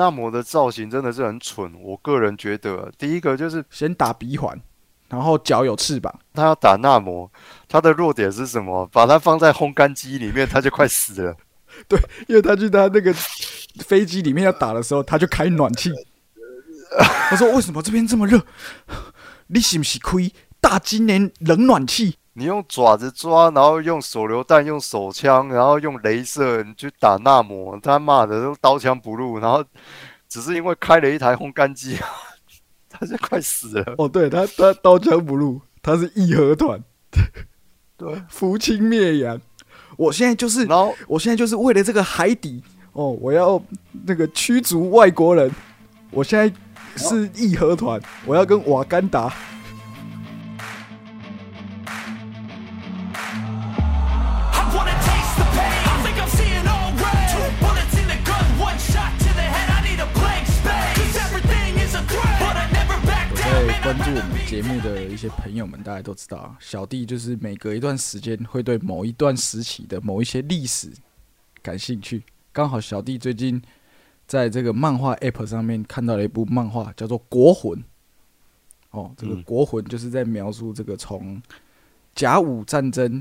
纳摩的造型真的是很蠢，我个人觉得，第一个就是先打鼻环，然后脚有翅膀，他要打纳摩，他的弱点是什么？把它放在烘干机里面，他就快死了。对因为他去他那个飞机里面要打的时候，他就开暖气。他说：“为什么这边这么热？你是不是亏大金年冷暖气？你用爪子抓，然后用手榴弹、用手枪，然后用镭射你去打纳摩，他妈的都刀枪不入，然后只是因为开了一台烘干机，他就快死了。哦，对他他刀枪不入，他是义和团，对，扶清灭洋。我现在就是，然后我现在就是为了这个海底哦，我要那个驱逐外国人。我现在是义和团，我要跟瓦干达。关注我们节目的一些朋友们，大家都知道啊，小弟就是每隔一段时间会对某一段时期的某一些历史感兴趣。刚好小弟最近在这个漫画 App 上面看到了一部漫画，叫做《国魂》。哦，这个嗯《国魂》就是在描述这个从甲午战争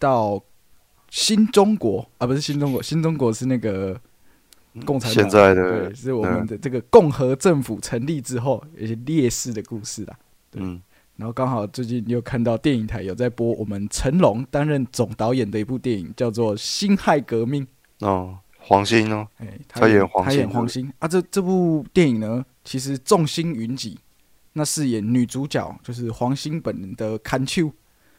到新中国啊，不是新中国，新中国是那个共产党现在的对，是我们的这个共和政府成立之后有一些烈士的故事啦。对嗯，然后刚好最近又看到电影台有在播我们成龙担任总导演的一部电影，叫做《辛亥革命》。哦，黄兴哦，哎，他演黄他演兴黄兴啊。这这部电影呢，其实众星云集。那饰演女主角就是黄兴本人的看秋，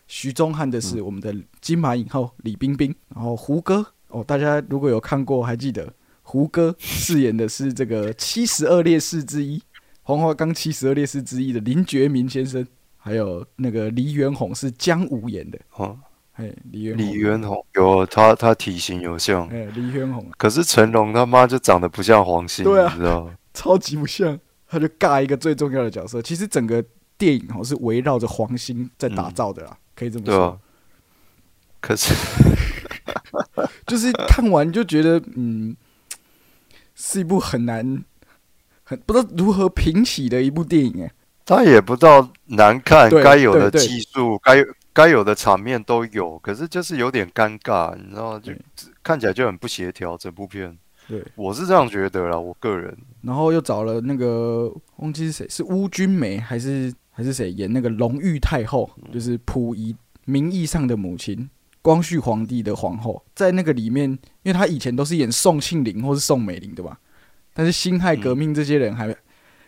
徐宗汉的嗯是我们的金马影后李冰冰，然后胡歌哦，大家如果有看过，还记得胡歌饰演的是这个七十二烈士之一，黄花岗七十二烈士之一的林觉民先生，还有那个黎元洪是姜武演的，哦，哎，黎元洪。李元洪有他，他体型有像，哎，黎元洪。可是成龙他妈就长得不像黄兴，对啊你知道吗？超级不像，他就尬一个最重要的角色。其实整个电影哦是围绕着黄兴在打造的啦，可以这么说。可是 就是看完就觉得，嗯，是一部很难、很不知道如何评起的一部电影。哎，他也不知道难看，该有的技术，该该有的场面都有，可是就是有点尴尬，你知道吗，就看起来就很不协调，整部片。对，我是这样觉得啦，我个人。然后又找了那个忘记是谁，是邬君梅还是还是谁演那个隆裕太后，就是溥仪名义上的母亲，光绪皇帝的皇后，在那个里面，因为他以前都是演宋庆龄或是宋美龄的吧，但是辛亥革命这些人还没、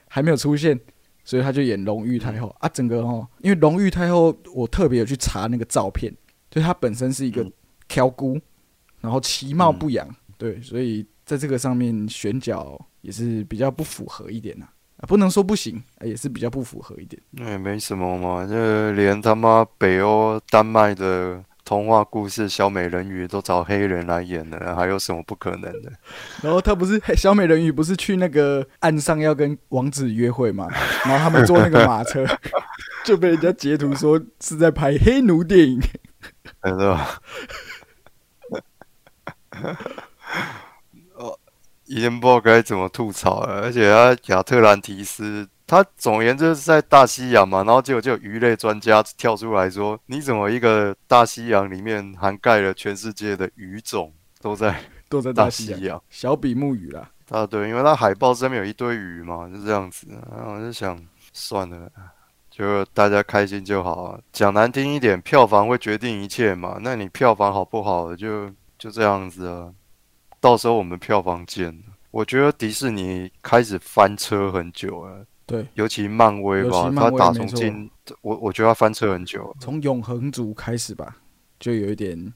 还没有出现，所以他就演隆裕太后啊。整个哦，因为隆裕太后，我特别有去查那个照片，就她本身是一个嗯挑姑，然后其貌不扬，对，所以在这个上面选角也是比较不符合一点呐、啊，不能说不行，啊也是比较不符合一点。那也没什么嘛，就连他妈北欧丹麦的童话故事《小美人鱼》都找黑人来演了，还有什么不可能的？然后他不是 小美人鱼不是去那个岸上要跟王子约会嘛，然后他们坐那个马车，就被人家截图说是在拍黑奴电影。对吧？哦，已经不知道该怎么吐槽了。而且他亚特兰提斯，他总而言之是在大西洋嘛，然后结果就有鱼类专家跳出来说：“你怎么一个大西洋里面涵盖了全世界的鱼种都在都在大大西洋，西洋小比目鱼啦。？”啊，对，因为它海报上面有一堆鱼嘛，就这样子。然后我就想，算了。就大家开心就好啊。讲难听一点，票房会决定一切嘛。那你票房好不好，就就这样子啊。到时候我们票房见。我觉得迪士尼开始翻车很久了，对，尤其漫威吧，漫威他打从今，我我觉得他翻车很久。从永恒族开始吧，就有一点，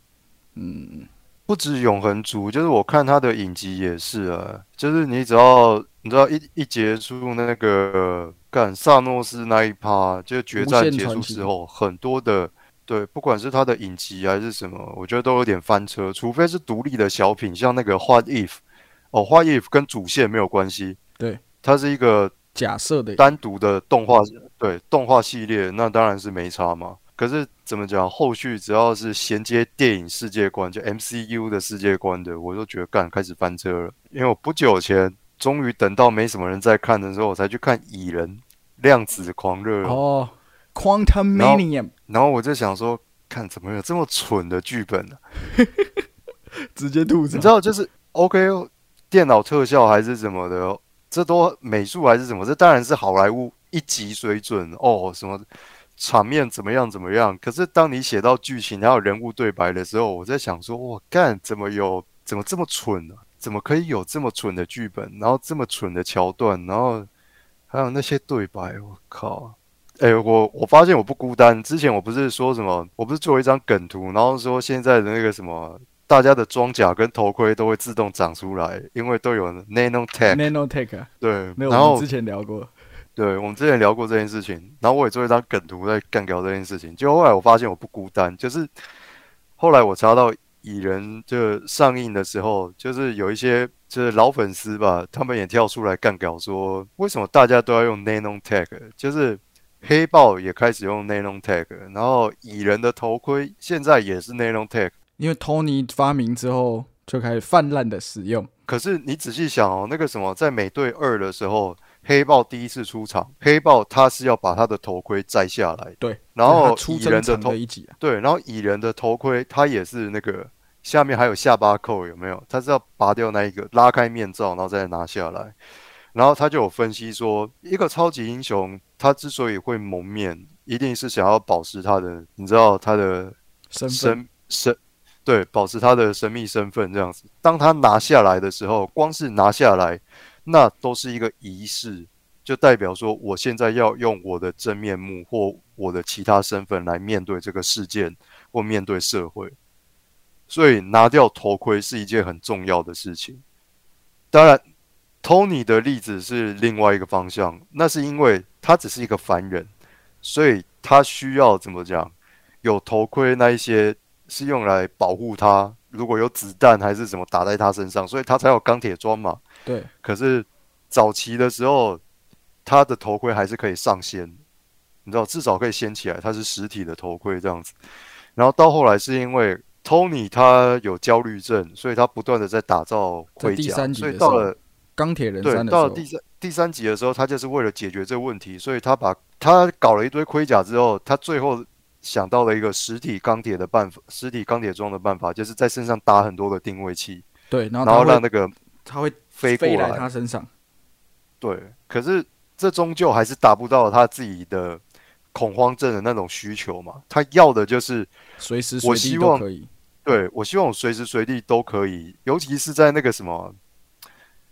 嗯，不止永恒族，就是我看他的影集也是啊，就是你只要你知道一一结束那个干萨诺斯那一趴，就决战结束之后，很多的对，不管是他的影集还是什么，我觉得都有点翻车，除非是独立的小品，像那个 What If，哦，What If 跟主线没有关系，对，它是一个假设的，单独的动画，对动画系列，那当然是没差嘛。可是怎么讲，后续只要是衔接电影世界观，就 MCU 的世界观的，我都觉得干开始翻车了。因为我不久前终于等到没什么人在看的时候，我才去看《蚁人量子狂热》哦 Quantum Manium 然后我就想说，看怎么有这么蠢的剧本呢、直接吐槽你知。道，就是 OK 电脑特效还是什么的，这都美术还是什么，这当然是好莱坞一级水准哦，什么场面怎么样怎么样。可是当你写到剧情还有人物对白的时候，我在想说，我干怎么有怎么这么蠢呢、怎么可以有这么蠢的剧本，然后这么蠢的桥段，然后还有那些对白，我靠！哎、我我发现我不孤单。之前我不是说什么，我不是做一张梗图，然后说现在的那个什么，大家的装甲跟头盔都会自动长出来，因为都有 nano tech。Nanotech 啊对，没有，然后我们之前聊过。对，我们之前聊过这件事情，然后我也做一张梗图在干掉这件事情。就后来我发现我不孤单，就是后来我查到蚁人就上映的时候，就是有一些就是老粉丝吧，他们也跳出来干掉说，为什么大家都要用 nano tech？就是黑豹也开始用 nano tech，然后蚁人的头盔现在也是 nano tech。因为 Tony 发明之后就开始泛滥的使用。可是你仔细想哦，那个什么，在美队二的时候，黑豹第一次出场，黑豹他是要把他的头盔摘下来，对，然后出蚁人的头一集啊，对，然后蚁人的头盔他也是那个下面还有下巴扣，有没有？他是要拔掉那一个，拉开面罩，然后再拿下来。然后他就有分析说，一个超级英雄他之所以会蒙面，一定是想要保持他的，你知道他的身份神神对，保持他的神秘身份这样子。当他拿下来的时候，光是拿下来，那都是一个仪式，就代表说我现在要用我的真面目或我的其他身份来面对这个事件或面对社会。所以拿掉头盔是一件很重要的事情。当然，Tony 的例子是另外一个方向，那是因为他只是一个凡人，所以他需要怎么讲？有头盔那一些是用来保护他，如果有子弹还是什么打在他身上，所以他才有钢铁装嘛。对，可是早期的时候，他的头盔还是可以上掀，你知道，至少可以掀起来，它是实体的头盔这样子。然后到后来是因为 Tony 他有焦虑症，所以他不断的在打造盔甲所以到了钢铁人对到了第，三第三集的时候，他就是为了解决这个问题，所以他把他搞了一堆盔甲之后，他最后想到了一个实体钢铁的办法，实体钢铁装的办法，就是在身上打很多的定位器，对，然后然后让那个它会飞过飞来来。他身上，对，可是这终究还是达不到他自己的恐慌症的那种需求嘛。他要的就是，随时随地我希望都可以。对我希望我随时随地都可以，尤其是在那个什么，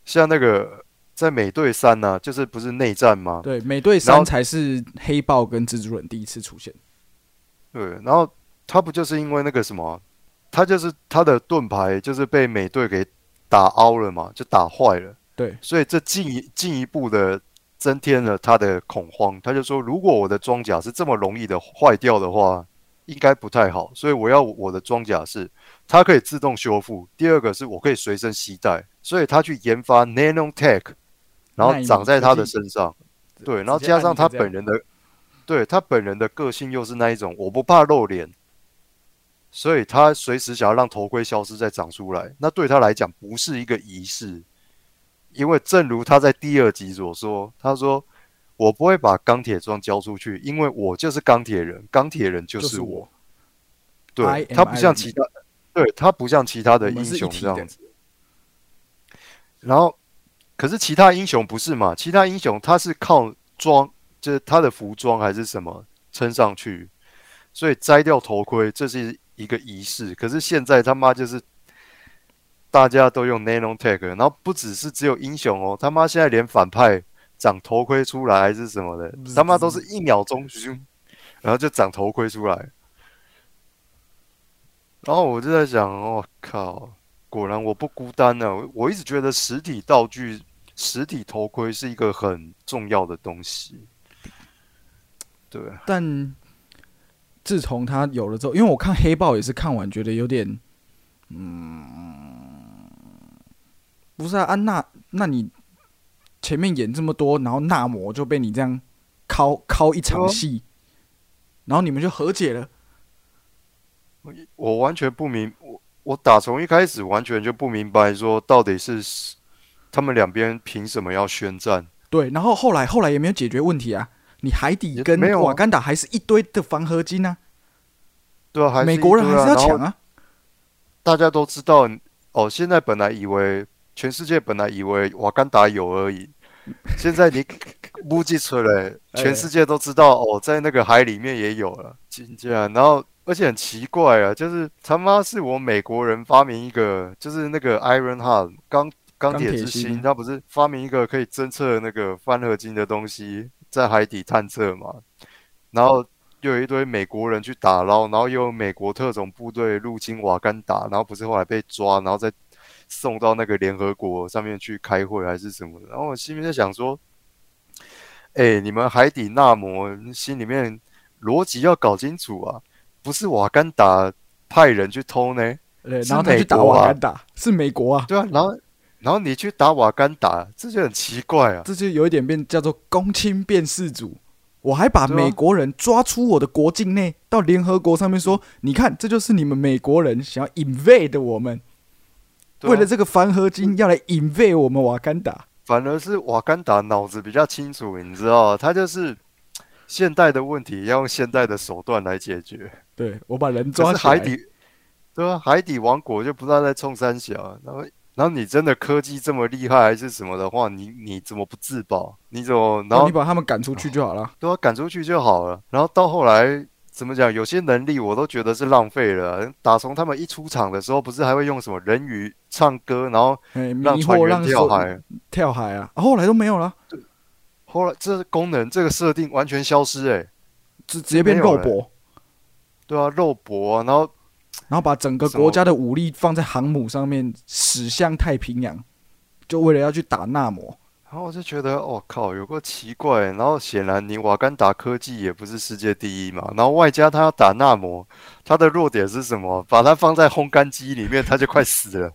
像那个在美队三呢、就是不是内战吗？对，美队三才是黑豹跟蜘蛛人第一次出现。对，然后他不就是因为那个什么，他就是他的盾牌就是被美队给打凹了嘛，就打坏了，对，所以这进一进一步的增添了他的恐慌。他就说，如果我的装甲是这么容易的坏掉的话，应该不太好，所以我要我的装甲是它可以自动修复。第二个是我可以随身携带，所以他去研发 Nano Tech，然后长在他的身上。对，然后加上他本人的，对他本人的个性又是那一种，我不怕露脸，所以他随时想要让头盔消失再长出来，那对他来讲不是一个仪式，因为正如他在第二集所说，他说我不会把钢铁装交出去，因为我就是钢铁人，钢铁人就就是是我。对他不像其他，对他不像其他的英雄这样子。然后，可是其他英雄不是嘛？其他英雄他是靠装，就是他的服装还是什么撑上去，所以摘掉头盔这是一个仪式。可是现在他妈就是大家都用 nano tech，然后不只是只有英雄哦，他妈现在连反派长头盔出来还是什么的，他妈都是一秒钟，然后就长头盔出来。然后我就在想，我、靠，果然我不孤单呢、我我一直觉得实体道具、实体头盔是一个很重要的东西。对，但自从他有了之后，因为我看黑豹也是看完觉得有点，嗯，不是啊，安娜，那你前面演这么多，然后纳摩就被你这样敲敲一场哦戏，然后你们就和解了，我完全不明，我我打从一开始完全就不明白说到底是他们两边凭什么要宣战？对，然后后来后来也没有解决问题啊。你海底跟没有啊。瓦干达还是一堆的防合金啊，对啊，还是美国人还是要抢啊。大家都知道哦，现在本来以为全世界本来以为瓦干达有而已，现在你估计出来，哎全世界都知道哦，在那个海里面也有了，金这样。然后而且很奇怪啊，就是他妈是我美国人发明一个，就是那个 Iron Heart 钢钢铁之心心，他不是发明一个可以侦测那个翻合金的东西，在海底探测嘛，然后。又有一堆美国人去打捞，然后又有美国特种部队入侵瓦干达，然后不是后来被抓，然后再送到那个联合国上面去开会还是什么的。然后我心里在想说，哎、你们海底纳摩心里面逻辑要搞清楚啊，不是瓦干达派人去偷呢，然后他去打瓦干达，是美国啊，对啊，然后然后你去打瓦干达，这就很奇怪啊。这就有一点变叫做公亲辨识组。我还把美国人抓出我的国境内，到联合国上面说，你看，这就是你们美国人想要 invade 我们，啊为了这个防合金要来 invade 我们瓦干达。反而是瓦干达脑子比较清楚，你知道，他就是现代的问题要用现代的手段来解决。对我把人抓起来，海底，对啊，海底王国就不知道在冲三小，然后然后你真的科技这么厉害还是什么的话，你你怎么不自保？你怎么然后你把他们赶出去就好了。对啊赶出去就好了？然后到后来怎么讲？有些能力我都觉得是浪费了。打从他们一出场的时候，不是还会用什么人鱼唱歌，然后让船员跳海？跳海啊，啊后来都没有了，后来这功能这个设定完全消失、欸，直直接变肉搏，对啊，肉搏啊，然后然后把整个国家的武力放在航母上面，驶向太平洋，就为了要去打纳摩。然后我就觉得，我、靠，有个奇怪。然后显然你瓦干达科技也不是世界第一嘛。然后外加他要打纳摩，他的弱点是什么？把它放在烘干机里面，他就快死了。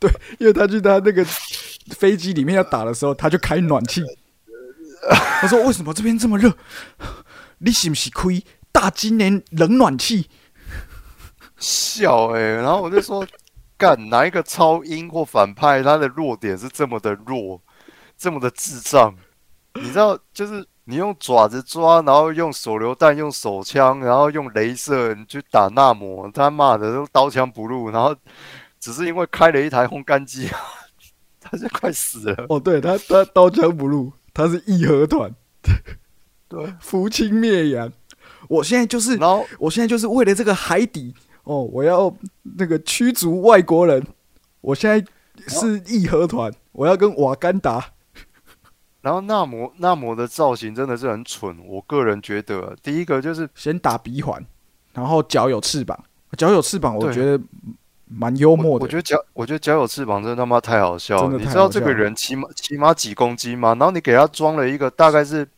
对因为他去他那个飞机里面要打的时候，他就开暖气。他说：“为什么这边这么热？你是不是亏大今年冷暖气？笑哎、然后我就说，干哪一个超英或反派，他的弱点是这么的弱，这么的智障？你知道，就是你用爪子抓，然后用手榴弹、用手枪，然后用镭射你去打纳摩，他妈的都刀枪不入，然后只是因为开了一台烘干机，他就快死了。哦，对他，他刀枪不入，他是义和团，对，扶清灭洋。我现在就是，然后我现在就是为了这个海底哦，我要那个驱逐外国人。我现在是义和团，我要跟瓦干达。然后纳摩纳摩的造型真的是很蠢，我个人觉得，第一个就是先打鼻环，然后脚有翅膀，脚有翅膀，我觉得蛮幽默的。我我觉得脚，我觉得脚有翅膀真的他妈太好笑了。你知道这个人起码起码几公斤吗？然后你给他装了一个大概是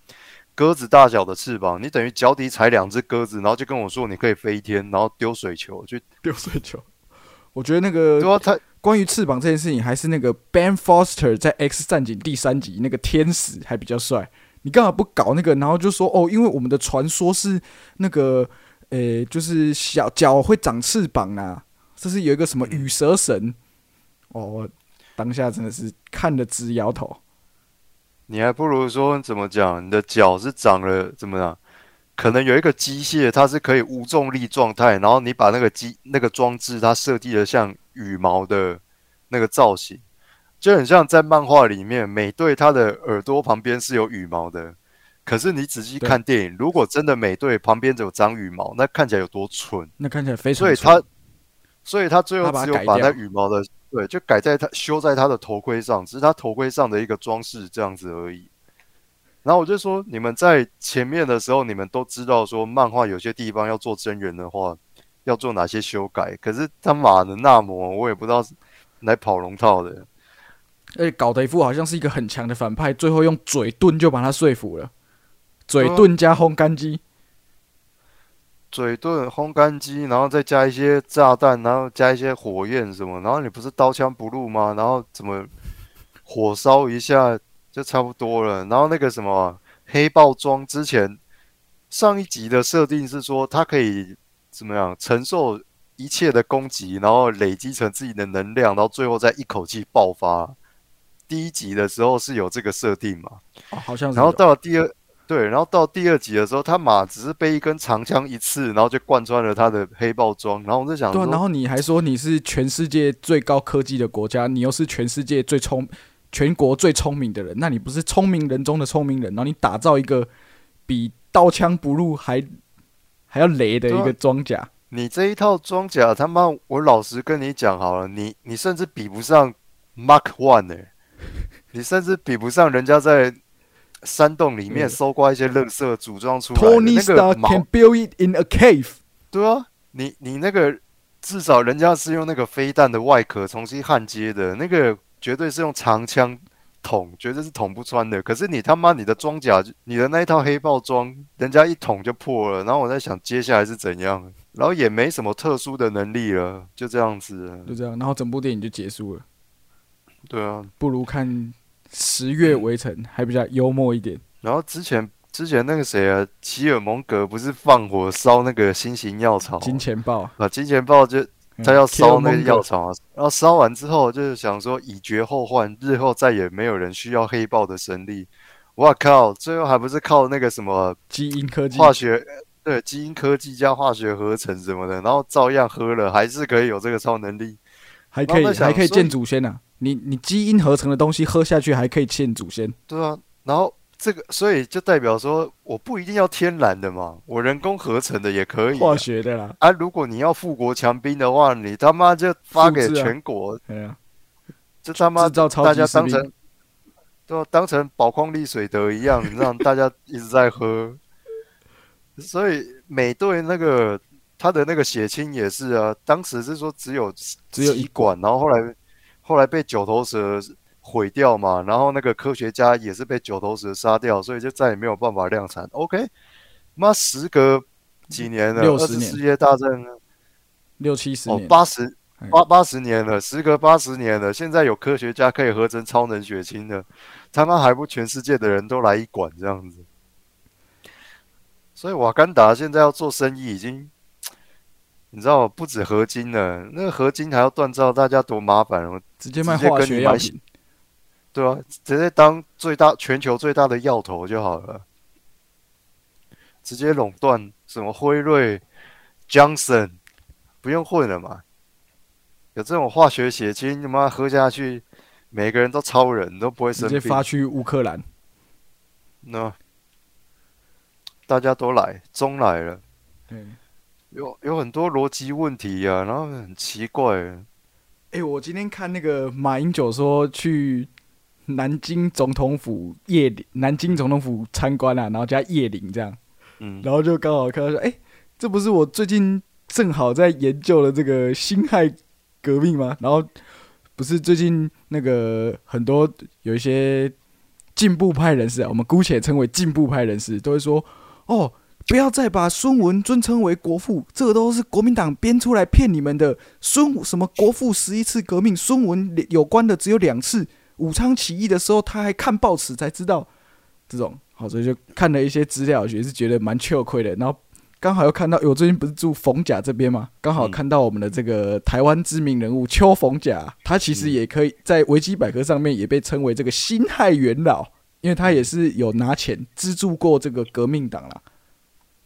鸽子大小的翅膀，你等于脚底踩两只鸽子，然后就跟我说你可以飞天，然后丢水球去，丢水球。我觉得那个对啊，他关于翅膀这件事情，还是那个 Ben Foster 在《X 战警》第三集那个天使还比较帅。你干嘛不搞那个？然后就说哦，因为我们的传说是那个，诶、就是小脚会长翅膀啊，这是有一个什么羽蛇神。哦，我当下真的是看了直摇头。你还不如说怎么讲，你的脚是长了怎么样？可能有一个机械，它是可以无重力状态，然后你把那个机那个装置，它设计的像羽毛的那个造型，就很像在漫画里面，美队他的耳朵旁边是有羽毛的。可是你仔细看电影，如果真的美队旁边有长羽毛，那看起来有多蠢。那看起来非常所以他，所以他最后只有把那羽毛的对，就改在他修在他的头盔上，只是他头盔上的一个装饰这样子而已。然后我就说，你们在前面的时候，你们都知道说漫画有些地方要做真人的话，要做哪些修改。可是他妈的纳摩，我也不知道来跑龙套的。而且搞得一副好像是一个很强的反派，最后用嘴遁就把他说服了。嘴遁加烘干机，嘴遁、烘干机，然后再加一些炸弹，然后加一些火焰什么，然后你不是刀枪不入吗？然后怎么火烧一下就差不多了。然后那个什么黑豹装之前上一集的设定是说，它可以怎么样承受一切的攻击，然后累积成自己的能量，然后最后再一口气爆发。第一集的时候是有这个设定嘛，哦，好像是然后到了第二对，然后到第二集的时候，他马只是被一根长枪一刺，然后就贯穿了他的黑豹装，然后我就想对啊，然后你还说你是全世界最高科技的国家，你又是全世界最聪、全国最聪明的人，那你不是聪明人中的聪明人？然后你打造一个比刀枪不入还还要雷的一个装甲，你这一套装甲，他妈，我老实跟你讲好了，你你甚至比不上 Mark One 呢、你甚至比不上人家在山洞里面嗯搜刮一些垃圾组装出来的 Tony 那个 Stark can build it in a cave。对啊，你你那个至少人家是用那个飞弹的外壳重新焊接的，那个绝对是用长枪捅，绝对是捅不穿的。可是你他妈你的装甲，你的那一套黑豹装，人家一捅就破了。然后我在想接下来是怎样，然后也没什么特殊的能力了，就这样子了。就这样，然后整部电影就结束了。对啊，不如看《十月围城》还比较幽默一点。然后之前之前那个谁啊，齐尔蒙格不是放火烧那个新型药草，金钱豹，啊，金钱豹就嗯他要烧那个药草啊，然后烧完之后就是想说以绝后患，日后再也没有人需要黑豹的神力。我靠，最后还不是靠那个什么基因科技，化学，对，基因科技加化学合成什么的，然后照样喝了，还是可以有这个超能力。还可以还可以见祖先啊！你你基因合成的东西喝下去还可以欠祖先，对啊，然后这个所以就代表说，我不一定要天然的嘛，我人工合成的也可以啊、化学的啦。啊，如果你要富国强兵的话，你他妈就发给全国，对啊，就他妈大家当成，对啊，当成宝矿力水得一样，让大家一直在喝。所以美队那个他的那个血清也是啊，当时是说只有只有一管，然后后来后来被九头蛇毁掉嘛，然后那个科学家也是被九头蛇杀掉，所以就再也没有办法量产。OK，妈，时隔几年了，60二次年世界大战六七十哦年，八十哎八八十年了，时隔八十年了，现在有科学家可以合成超能血清的，他妈还不全世界的人都来一管这样子？所以瓦干达现在要做生意已经，你知道不止合金的，那个合金还要锻造，大家多麻烦哦，直接卖化学药品，对啊，直接当最大全球最大的药头就好了，直接垄断什么辉瑞、Johnson，不用混了嘛。有这种化学血清，你妈喝下去，每个人都超人，都不会直生病。接发去乌克兰。那大家都来，中来了，对，有有很多逻辑问题呀、然后很奇怪。哎、我今天看那个马英九说去南京总统府夜，南京总统府参观啊，然后加夜林这样，嗯，然后就刚好看到说，哎、这不是我最近正好在研究的这个辛亥革命吗？然后不是最近那个很多有一些进步派人士啊，我们姑且称为进步派人士，都会说，哦。不要再把孙文尊称为国父，这个都是国民党编出来骗你们的。孙什么国父十一次革命，孙文有关的只有两次。武昌起义的时候，他还看报纸才知道这种。好，所以就看了一些资料，也是觉得蛮吃亏的。然后刚好又看到，我最近不是住逢甲这边嘛，刚好看到我们的这个台湾知名人物邱逢甲，他其实也可以在维基百科上面也被称为这个辛亥元老，因为他也是有拿钱资助过这个革命党啦。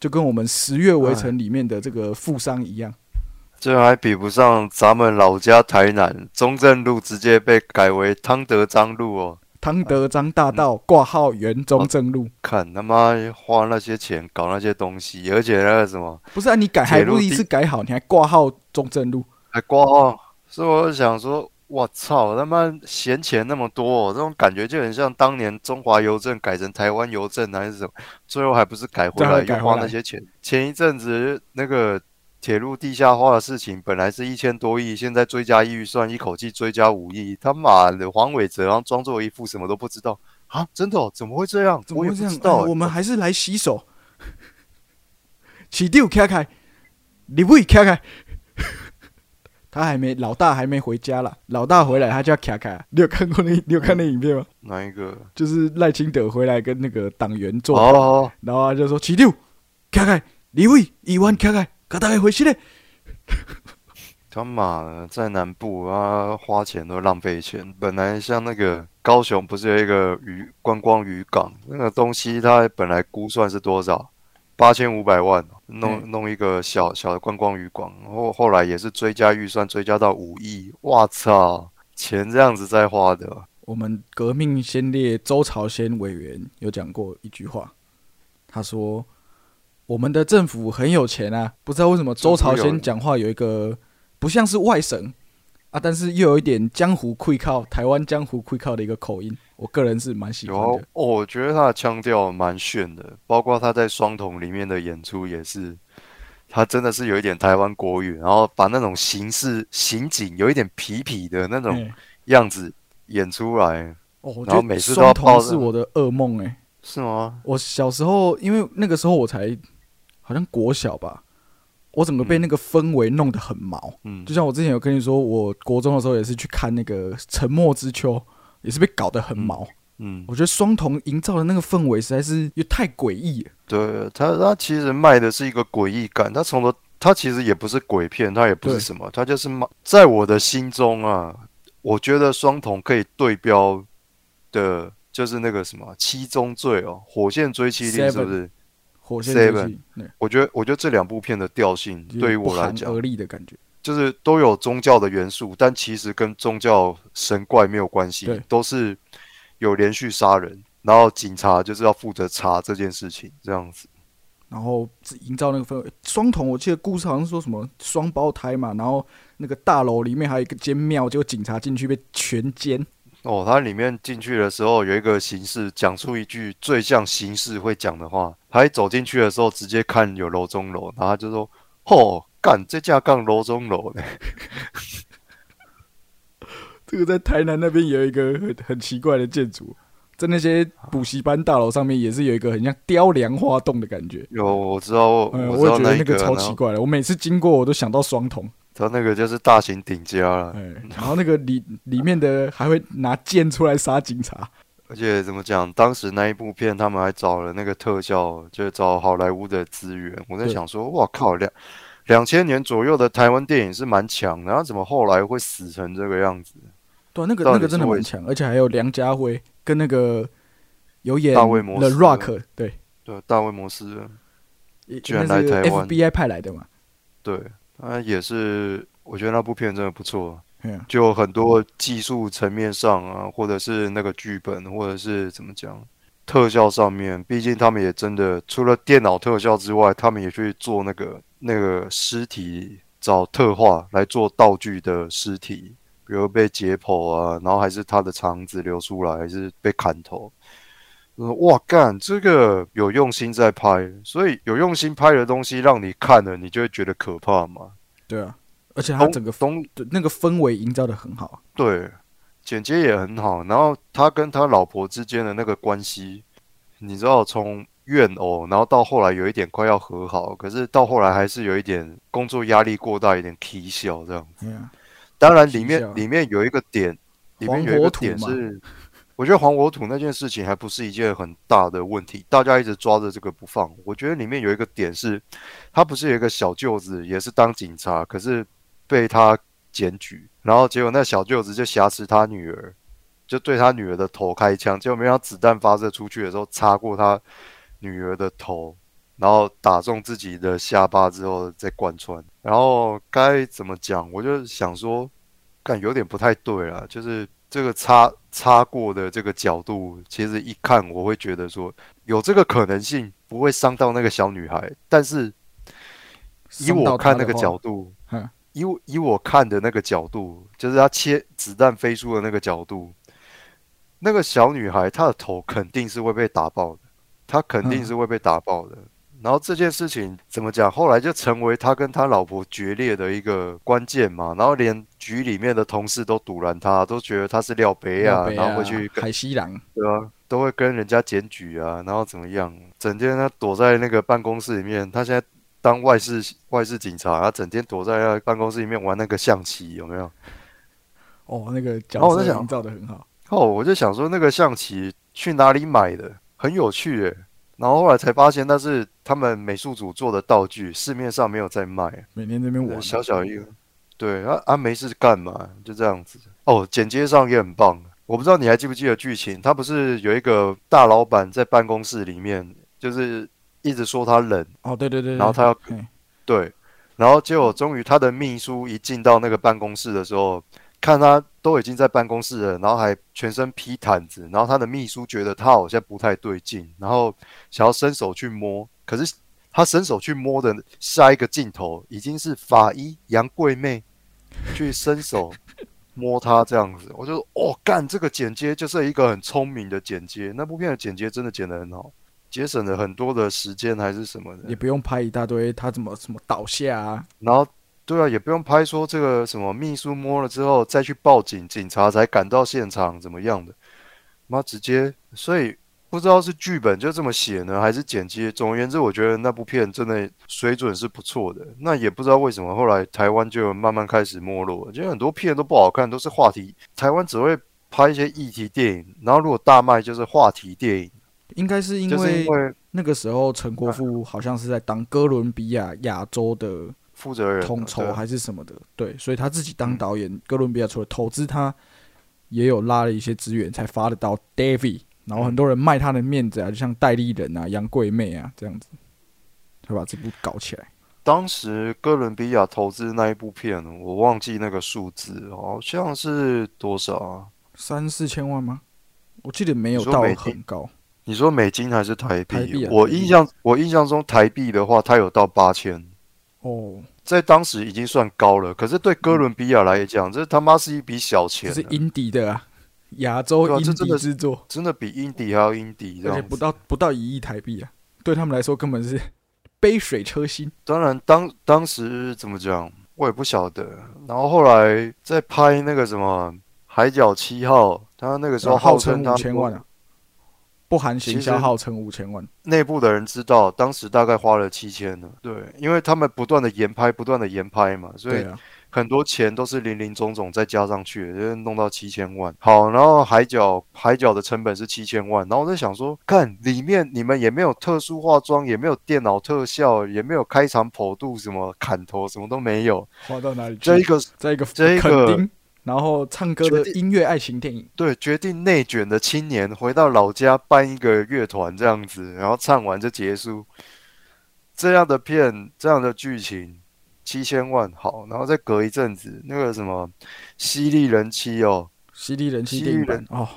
就跟我们十月围城里面的这个富商一样，这还比不上咱们老家台南中正路直接被改为汤德章路哦。汤德章大道挂号原中正路，看他妈花那些钱搞那些东西，而且那个什么不是啊？你改还不一次改好，你还挂号中正路，还挂号，所以我想说，我操，他妈闲钱那么多、哦，这种感觉就很像当年中华邮政改成台湾邮政还是什么，最后还不是改回来又花那些钱。前一阵子那个铁路地下化的事情，本来是一千多亿，现在追加预算一口气追加五亿，他妈的黄伟哲，然后装作一副什么都不知道啊，真的、哦？怎么会这样？怎么会这样？不知道、哎我们还是来洗手。起丢开开，你不会开开。他还没老大还没回家了，老大回来他就要卡卡。你有看过那？你有看那影片吗？哪一个？就是赖清德回来跟那个党员做，哦，然后他就说起丢开开，李伟议员开开，给大概回去嘞。他妈的，在南部啊，花钱都浪费钱。本来像那个高雄不是有一个渔观光渔港，那个东西它本来估算是多少？八千五百万，弄嗯弄一个小小的观光渔港，后后来也是追加预算，追加到五亿。哇操，钱这样子在花的，我们革命先烈周朝先委员有讲过一句话，他说：“我们的政府很有钱啊，不知道为什么周朝先讲话有一个不像是外省啊，但是又有一点江湖愧靠台湾江湖愧靠的一个口音，我个人是蛮喜欢的。哦，我觉得他的腔调蛮炫的，包括他在双瞳里面的演出也是，他真的是有一点台湾国语，然后把那种形式刑警有一点痞痞的那种嗯样子演出来，哦，我然后每次都要双抱是我的噩梦哎、是吗？我小时候，因为那个时候我才好像国小吧，我整个被那个氛围弄得很毛。嗯就，像我之前有跟你说，我国中的时候也是去看那个《沉默之秋》，也是被搞得很毛。嗯，我觉得双瞳营造的那个氛围实在是又太诡异了。对他，他其实卖的是一个诡异感，他从头，他其实也不是鬼片，他也不是什么，他就是卖，在我的心中啊，我觉得双瞳可以对标的，就是那个什么七宗罪哦，火线追妻令是不是？火线追 Seven 击，对，我觉得，我觉得这两部片的调性对于我来讲，寒而栗的感觉。就是都有宗教的元素，但其实跟宗教神怪没有关系，都是有连续杀人，然后警察就是要负责查这件事情，这样子。然后营造那个氛围。双瞳，我记得故事好像说什么双胞胎嘛，然后那个大楼里面还有一个间庙，结果警察进去被全歼。哦，它里面进去的时候有一个形式讲出一句最像形式会讲的话，他一走进去的时候直接看有楼中楼，然后就说：“哦，干这架杠楼中楼呢。这个在台南那边有一个很很奇怪的建筑，在那些补习班大楼上面也是有一个很像雕梁画栋的感觉。有我知道，我嗯，知我也道那一个，觉得那个超奇怪的，我每次经过我都想到双瞳。他那个就是大型顶家了，哎，然后那个里里面的还会拿剑出来杀警察。而且怎么讲，当时那一部片他们还找了那个特效，就是找好莱坞的资源。我在想说，哇靠，两两千年左右的台湾电影是蛮强的，然后怎么后来会死成这个样子？对啊，那个那个真的蛮强，而且还有梁家辉跟那个有演大卫摩 The 斯 Rock，对，对，大卫摩斯，居然来台湾 FBI 派来的嘛。对，他也是，我觉得那部片真的不错。嗯，就很多技术层面上啊，或者是那个剧本，或者是怎么讲，特效上面，毕竟他们也真的除了电脑特效之外，他们也去做那个那个尸体找特化来做道具的尸体，比如被解剖啊，然后还是他的肠子流出来，还是被砍头。嗯，哇干，这个有用心在拍，所以有用心拍的东西让你看了，你就会觉得可怕嘛。对啊，而且他整个东对那个氛围营造的很好。对，剪接也很好，然后他跟他老婆之间的那个关系，你知道从怨偶，然后到后来有一点快要和好，可是到后来还是有一点工作压力过大，有点啼笑这样。对啊，当然里面里面有一个点，里面有一个点是，我觉得黄国土那件事情还不是一件很大的问题，大家一直抓着这个不放。我觉得里面有一个点是，他不是有一个小舅子也是当警察，可是被他检举，然后结果那小舅子就挟持他女儿，就对他女儿的头开枪，结果没想到子弹发射出去的时候擦过他女儿的头，然后打中自己的下巴之后再贯穿。然后该怎么讲，我就想说，感有点不太对啦，就是这个擦擦过的这个角度，其实一看我会觉得说有这个可能性不会伤到那个小女孩，但是以我看那个角度嗯，以以我看的那个角度，就是他切子弹飞出的那个角度，那个小女孩她的头肯定是会被打爆的，她肯定是会被打爆的。然后这件事情怎么讲？后来就成为他跟他老婆决裂的一个关键嘛。然后连局里面的同事都堵拦他，都觉得他是廖北啊，然后会去跟海西郎，对啊，都会跟人家检举啊，然后怎么样？整天他躲在那个办公室里面，他现在当外事外事警察，他整天躲在那个办公室里面玩那个象棋，有没有？哦，那个然角后我在想色营造的很好。哦，我就想说那个象棋去哪里买的，很有趣诶。然后后来才发现那是他们美术组做的道具，市面上没有在卖。每年那边玩啊，小小一个，对啊啊，没事干嘛，就这样子。哦，剪接上也很棒。我不知道你还记不记得剧情，他不是有一个大老板在办公室里面，就是一直说他冷，哦，对对对，对然后他要对，然后结果终于他的秘书一进到那个办公室的时候，看他都已经在办公室了，然后还全身披毯子，然后他的秘书觉得他好像不太对劲，然后想要伸手去摸，可是他伸手去摸的下一个镜头已经是法医杨贵妹 去伸手摸他这样子，我就哦干，这个剪接就是一个很聪明的剪接，那部片的剪接真的剪得很好。节省了很多的时间还是什么的，也不用拍一大堆他怎么什么倒下啊，然后对啊，也不用拍说这个什么秘书摸了之后再去报警，警察才赶到现场怎么样的，妈直接，所以不知道是剧本就这么写呢，还是剪接。总而言之，我觉得那部片真的水准是不错的。那也不知道为什么后来台湾就慢慢开始没落，就很多片都不好看，都是话题。台湾只会拍一些议题电影，然后如果大卖就是话题电影，应该是因为那个时候陈国富好像是在当哥伦比亚亚洲的负责人统筹还是什么的，对，所以他自己当导演，哥伦比亚除了投资他，也有拉了一些资源才发得到 David，然后很多人卖他的面子啊，就像戴立人啊、杨贵妹啊这样子，才把这部搞起来。当时哥伦比亚投资那一部片，我忘记那个数字，好像是多少啊？三四千万吗？我记得没有到很高，你说美金还是台币？台币啊台币我印象我印象中台币的话，它有到八千，哦，在当时已经算高了。可是对哥伦比亚来讲，这他妈是一笔小钱啊、是英迪的啊，亚洲英迪对啊真的制作，真的比英迪还要英迪这而且。不到不到一亿台币啊，对他们来说根本是杯水车薪。当然当当时怎么讲，我也不晓得。然后后来在拍那个什么《海角七号》，他那个时候号称称他五千万啊，不含行其实销号称五千万。内部的人知道，当时大概花了七千呢。对，因为他们不断的延拍，不断的延拍嘛，所以很多钱都是零零总总再加上去，就是弄到七千万。好，然后海角海角的成本是七千万，然后我在想说，看里面你们也没有特殊化妆，也没有电脑特效，也没有开场跑度什么砍头，什么都没有。花到哪里去？这一个这一个这一个然后唱歌的音乐爱情电影，对决定内卷的青年回到老家办一个乐团这样子，然后唱完就结束。这样的片，这样的剧情，七千万好，然后再隔一阵子，那个什么《犀利人妻》哦，犀利人气犀利电影版人哦，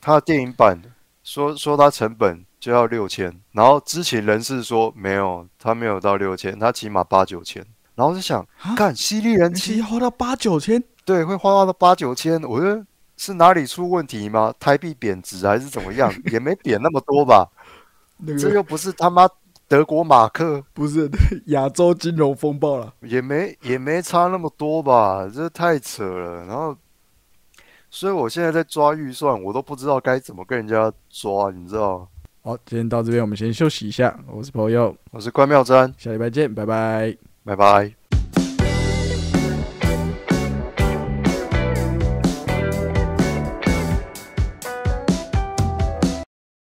它的电影版说说他成本就要六千，然后知情人士说没有，他没有到六千，他起码八九千。然后就想啊，看《犀利人人妻气》，花到八九千，对，会花到八九千，我觉得是哪里出问题吗？台币贬值还是怎么样？也没贬那么多吧？那个这又不是他妈德国马克，不是亚洲金融风暴了。也没也没差那么多吧？这太扯了。然后，所以我现在在抓预算，我都不知道该怎么跟人家抓，你知道？好，今天到这边，我们先休息一下。我是朋友，我是关妙珍，下礼拜见，拜拜。拜拜。